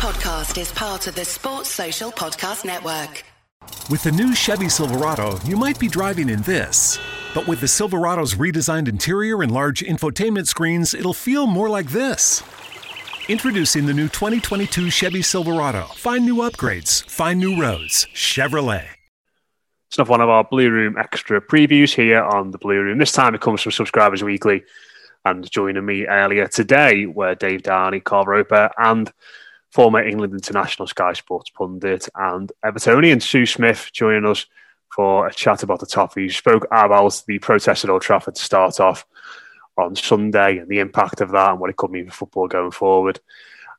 podcast is part of the Sports Social Podcast Network. With the new Chevy Silverado, you might be driving in this. But with the Silverado's redesigned interior and large infotainment screens, it'll feel more like this. Introducing the new 2022 Chevy Silverado. Find new upgrades, find new roads. Chevrolet. It's not one of our Blue Room extra previews here on the Blue Room. This time it comes from Subscribers Weekly. And joining me earlier today were Dave Downey, Carl Roper, and former England international Sky Sports pundit and Evertonian Sue Smith joining us for a chat about the toffees. Spoke about the protest at Old Trafford to start off on Sunday and the impact of that and what it could mean for football going forward.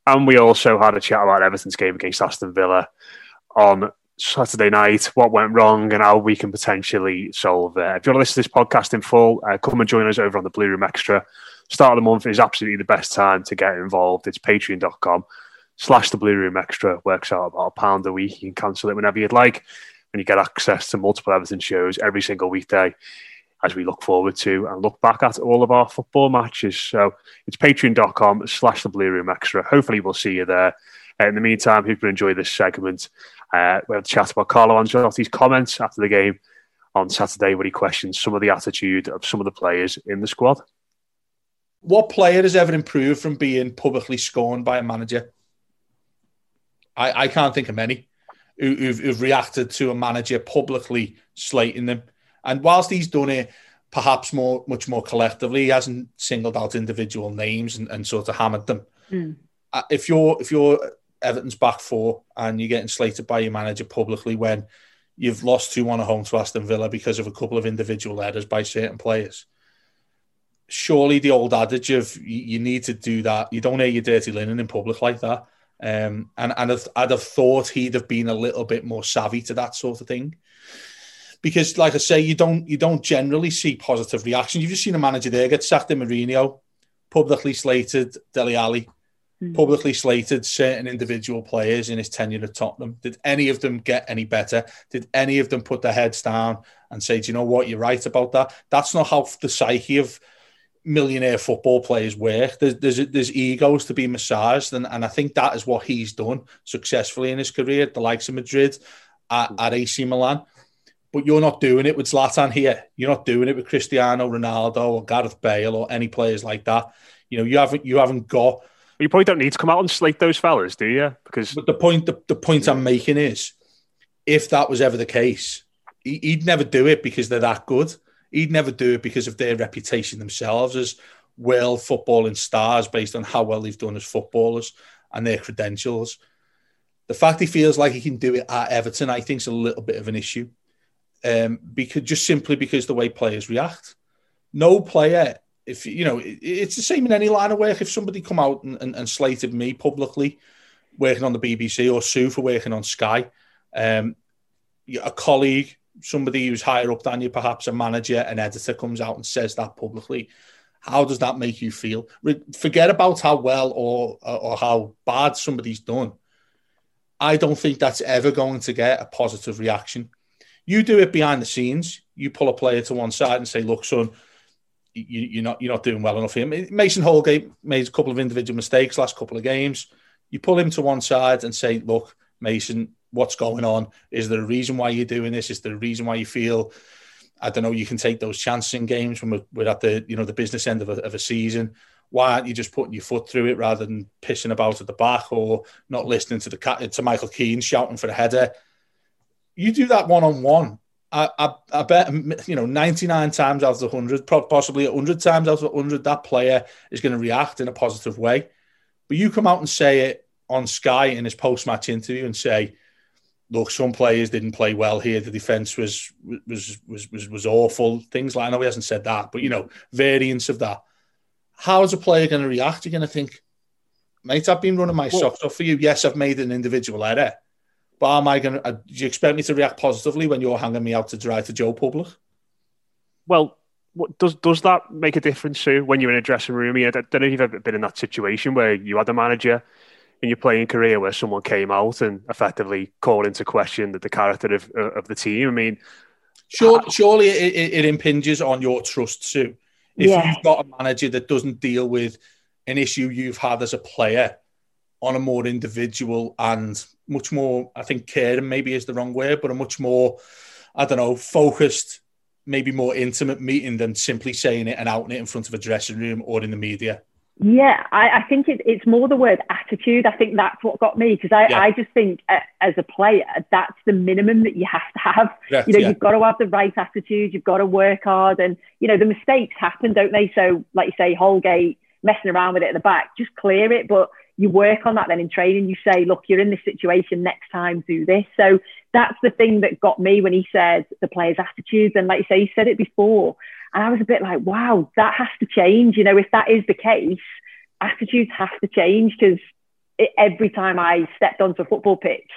And we also had a chat about Everton's game against Aston Villa on Saturday night, what went wrong and how we can potentially solve it. If you want to listen to this podcast in full, uh, come and join us over on the Blue Room Extra. Start of the month is absolutely the best time to get involved. It's patreon.com slash the Blue Room Extra. Works out about a pound a week. You can cancel it whenever you'd like. And you get access to multiple Everton shows every single weekday as we look forward to and look back at all of our football matches. So it's patreon.com slash the Blue Room Extra. Hopefully we'll see you there. Uh, in the meantime, you enjoy this segment. Uh, we have a chat about Carlo Ancelotti's comments after the game on Saturday where he questions some of the attitude of some of the players in the squad. What player has ever improved from being publicly scorned by a manager? I, I can't think of many who, who've, who've reacted to a manager publicly slating them. And whilst he's done it perhaps more, much more collectively, he hasn't singled out individual names and, and sort of hammered them. Mm. Uh, if you're if you're Everton's back four and you're getting slated by your manager publicly when you've lost 2 1 at home to Aston Villa because of a couple of individual errors by certain players. Surely the old adage of you, need to do that. You don't air your dirty linen in public like that. Um, and and I'd, I'd have thought he'd have been a little bit more savvy to that sort of thing, because like I say, you don't you don't generally see positive reactions. You've just seen a manager there get sacked in Mourinho, publicly slated Dele Alli, mm. publicly slated certain individual players in his tenure at Tottenham. Did any of them get any better? Did any of them put their heads down and say, "Do you know what? You're right about that." That's not how the psyche of millionaire football players work. There's, there's, there's egos to be massaged, and, and I think that is what he's done successfully in his career, the likes of Madrid, at, hmm. at AC Milan. But you're not doing it with Zlatan here. You're not doing it with Cristiano Ronaldo or Gareth Bale or any players like that. You know, you haven't you haven't got. You probably don't need to come out and slate those fellas, do you? Because but the point the, the point I'm making is, if that was ever the case, he, he'd never do it because they're that good He'd never do it because of their reputation themselves as world footballing stars based on how well they've done as footballers and their credentials. The fact he feels like he can do it at Everton, I think, is a little bit of an issue. Um, because just simply because the way players react. No player, if you know, it, it's the same in any line of work. If somebody come out and, and, and, slated me publicly working on the BBC or Sue for working on Sky, um, a colleague somebody who's higher up than you, perhaps a manager, an editor comes out and says that publicly, how does that make you feel? Forget about how well or or how bad somebody's done. I don't think that's ever going to get a positive reaction. You do it behind the scenes. You pull a player to one side and say, "Look, son, you, are not you're not doing well enough here." Mason Holgate made a couple of individual mistakes last couple of games. You pull him to one side and say, "Look, Mason, what's going on? Is there a reason why you're doing this? Is there a reason why you feel, I don't know, you can take those chances in games when we're, at the you know the business end of a, of a season? Why aren't you just putting your foot through it rather than pissing about at the back or not listening to the to Michael Keane shouting for the header? You do that one on one. I, I, I bet you know 99 times out of 100, possibly 100 times out of 100, that player is going to react in a positive way. But you come out and say it on Sky in his post match interview and say, look, some players didn't play well here. The defense was was was was was awful. Things like I know he hasn't said that, but you know, variants of that. How is a player going to react? You're going to think, mate, I've been running my well, socks off for you. Yes, I've made an individual error, but am I going to? Uh, do you expect me to react positively when you're hanging me out to dry to Joe Public? Well, what, does does that make a difference, Sue, when you're in a dressing room? I don't know if you've ever been in that situation where you had a manager your playing career where someone came out and effectively called into question the, the character of, of the team? I mean, sure, surely it, it, it, impinges on your trust too. If yeah. you've got a manager that doesn't deal with an issue you've had as a player on a more individual and much more, I think, caring maybe is the wrong word, but a much more, I don't know, focused, maybe more intimate meeting than simply saying it and outing it in front of a dressing room or in the media. Yeah, I, I think it, it's more the word attitude. I think that's what got me because I, yeah. I just think uh, as a player, that's the minimum that you have to have. Yes, you know, yeah. you've got to have the right attitude. You've got to work hard, and you know the mistakes happen, don't they? So, like you say, Holgate messing around with it at the back, just clear it. But you work on that then in training. You say, look, you're in this situation next time, do this. So that's the thing that got me when he said the players' attitudes. And like you say, he said it before. And I was a bit like, wow, that has to change. You know, if that is the case, attitudes have to change because every time I stepped onto a football pitch,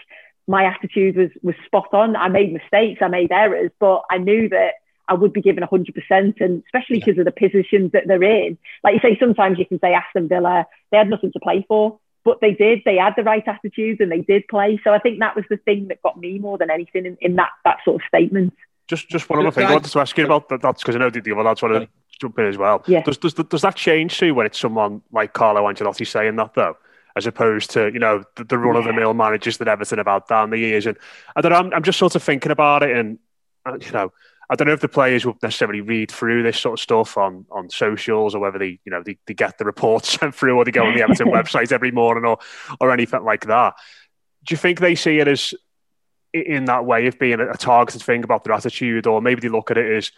my attitude was was spot on. I made mistakes, I made errors, but I knew that I would be given 100%, and especially because yeah. of the positions that they're in. Like you say, sometimes you can say Aston Villa, uh, they had nothing to play for, but they did. They had the right attitudes and they did play. So I think that was the thing that got me more than anything in, in that, that sort of statement. Just just one other thing I wanted to ask you about that. That's because I know the other lads want to jump in as well. Yeah. Does, does, does that change too when it's someone like Carlo Ancelotti saying that though? As opposed to you know the, the run of the mill managers that Everton have had down the years, and I don't know. I'm, I'm just sort of thinking about it, and uh, you know, I don't know if the players will necessarily read through this sort of stuff on, on socials or whether they, you know, they, they get the reports sent through or they go on the Everton website every morning or, or anything like that. Do you think they see it as in that way of being a targeted thing about their attitude, or maybe they look at it as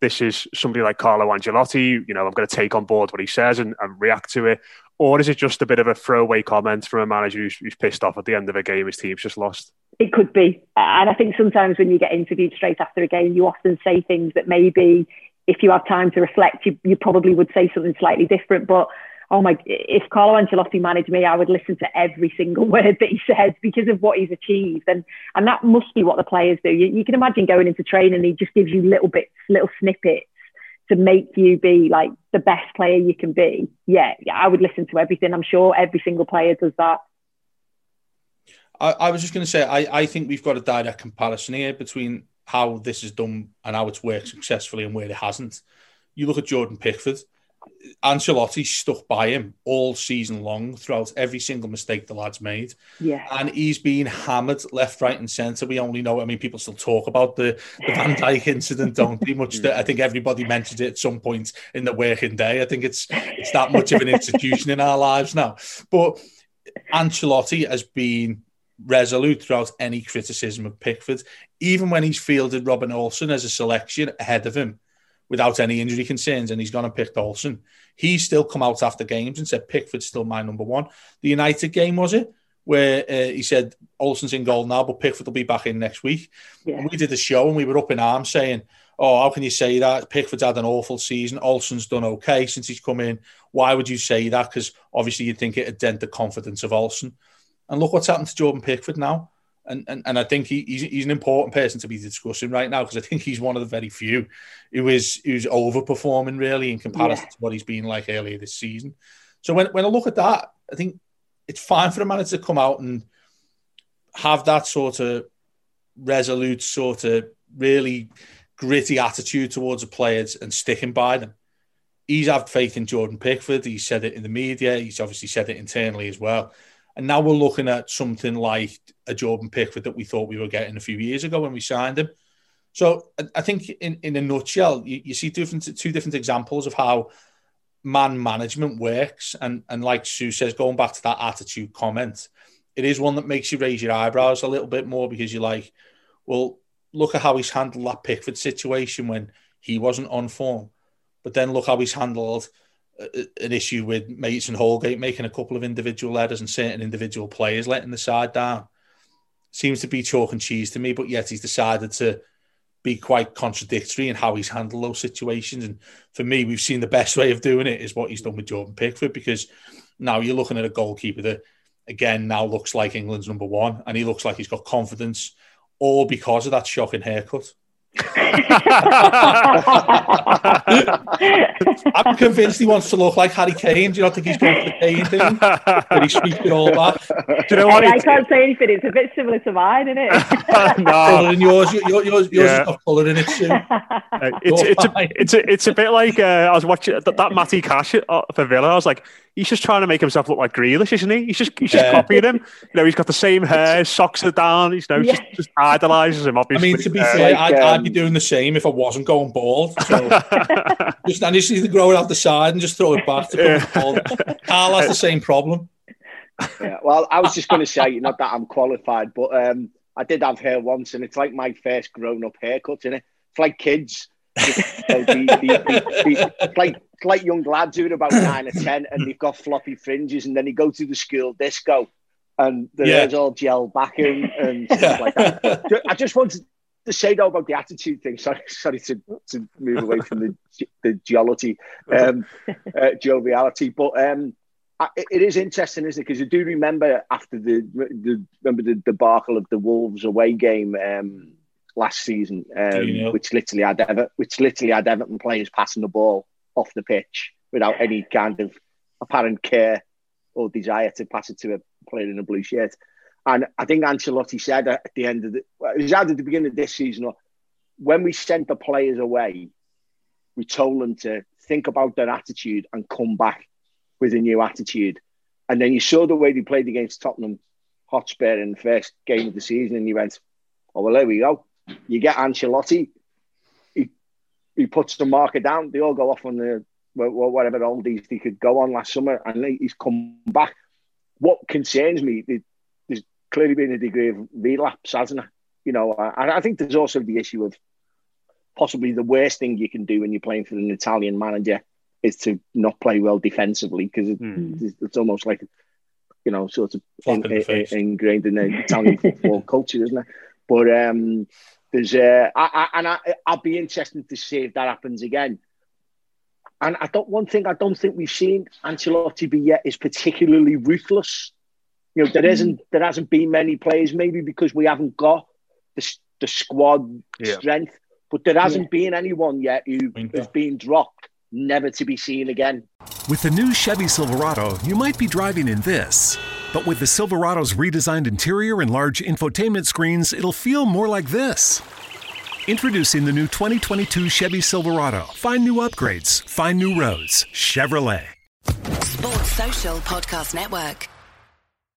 this is somebody like Carlo Ancelotti, you know, I'm going to take on board what he says and, and react to it? Or is it just a bit of a throwaway comment from a manager who's, who's pissed off at the end of a game his team's just lost? It could be. And I think sometimes when you get interviewed straight after a game, you often say things that maybe if you have time to reflect, you, you probably would say something slightly different. But oh my, if Carlo Ancelotti managed me, I would listen to every single word that he says because of what he's achieved. And, and that must be what the players do. You, you can imagine going into training he just gives you little bits, little snippets to make you be like the best player you can be. Yeah, yeah, I would listen to everything. I'm sure every single player does that. I, I was just going to say, I, I think we've got a direct comparison here between how this is done and how it's worked successfully and where it hasn't. You look at Jordan Pickford Ancelotti stuck by him all season long throughout every single mistake the lad's made. Yeah. And he's been hammered left, right, and centre. We only know, I mean, people still talk about the, the Van Dijk incident, don't they? Much that I think everybody mentions it at some point in the working day. I think it's it's that much of an institution in our lives now. But Ancelotti has been resolute throughout any criticism of Pickford, even when he's fielded Robin Olsen as a selection ahead of him without any injury concerns, and he's gone and picked Olsen. He's still come out after games and said Pickford's still my number one. The United game was it where uh, he said Olsen's in goal now, but Pickford will be back in next week. Yeah. we did the show and we were up in arms saying, "Oh, how can you say that? Pickford's had an awful season. Olsen's done okay since he's come in. Why would you say that? Because obviously you'd think it'd dent the confidence of Olsen. And look what's happened to Jordan Pickford now and, and, and I think he, he's, he's an important person to be discussing right now because I think he's one of the very few who is who's overperforming really in comparison yeah. to what he's been like earlier this season. So when, when I look at that, I think it's fine for a manager to come out and have that sort of resolute, sort of really gritty attitude towards the players and sticking by them. He's had faith in Jordan Pickford. He said it in the media. He's obviously said it internally as well. And now we're looking at something like a Jordan Pickford that we thought we were getting a few years ago when we signed him. So I think in, in a nutshell, you, you see different two different examples of how man management works. And, and like Sue says, going back to that attitude comment, it is one that makes you raise your eyebrows a little bit more because you're like, well, look at how he's handled that Pickford situation when he wasn't on form. But then look how he's handled uh, uh, an issue with Mason Holgate making a couple of individual errors and certain individual players letting the side down. Seems to be chalk and cheese to me, but yet he's decided to be quite contradictory in how he's handled those situations. And for me, we've seen the best way of doing it is what he's done with Jordan Pickford because now you're looking at a goalkeeper that, again, now looks like England's number one and he looks like he's got confidence, all because of that shocking haircut. I'm convinced he wants to look like Harry Kane. Do you not think he's going for the Kane thing? But he's sweeping it all back. Do you know what? I, I can't say anything. It's a bit similar to mine, isn't it? no. Colour in yours, yours, yours, yours yeah. has got colour in it too. Uh, it's, it's, a, it's, a, it's a bit like uh, I was watching that, that Matty Cash uh, for Villa. I was like, he's just trying to make himself look like Grealish, isn't he? He's just he's just yeah. copying him. You know, he's got the same hair, socks are down. He's you know, yeah. just, just idolizes him. Obviously, I mean, to be uh, fair, I'd, um, I'd, be doing the same if I wasn't going bald. So just I just need to grow it out the side and just throw it back to yeah. bald. Carl has the same problem. Yeah, well, I was just going to say, not that I'm qualified, but um, I did have hair once, and it's like my first grown-up haircut, isn't it? It's like kids. it's like like young lads who are about nine or ten, and they've got floppy fringes, and then they go to the school disco, and the yeah. hair's all gel back in and stuff like that. I just wanted to say though about the attitude thing. Sorry, sorry to, to move away from the the geology, um, uh, joviality, but um, it is interesting, isn't it? Because you do remember after the, the remember the debacle of the Wolves away game um, last season, um, you know? which literally had Ever, which literally had Everton players passing the ball off the pitch without any kind of apparent care or desire to pass it to a player in a blue shirt. And I think Ancelotti said at the end of the, it was either the beginning of this season or when we sent the players away, we told them to think about their attitude and come back with a new attitude. And then you saw the way they played against Tottenham Hotspur in the first game of the season, and you went, "Oh well, there we go." You get Ancelotti. He he puts the marker down. They all go off on the whatever oldies they could go on last summer, and he's come back. What concerns me, there's clearly been a degree of relapse, hasn't it? You know, I, I think there's also the issue of possibly the worst thing you can do when you're playing for an Italian manager is to not play well defensively because it, mm. it's, it's, almost like you know sort of in, in, ingrained in the Italian football culture, isn't it? But um, there's uh, I, I, and I, I'll be interested to see if that happens again. And I don't one thing I don't think we've seen Ancelotti be yet is particularly ruthless. You know, there isn't there hasn't been many players, maybe because we haven't got the, the squad yeah. strength, but there hasn't yeah. been anyone yet who has been dropped never to be seen again. With the new Chevy Silverado, you might be driving in this. But with the Silverado's redesigned interior and large infotainment screens, it'll feel more like this. Introducing the new 2022 Chevy Silverado. Find new upgrades, find new roads. Chevrolet. Sports Social Podcast Network.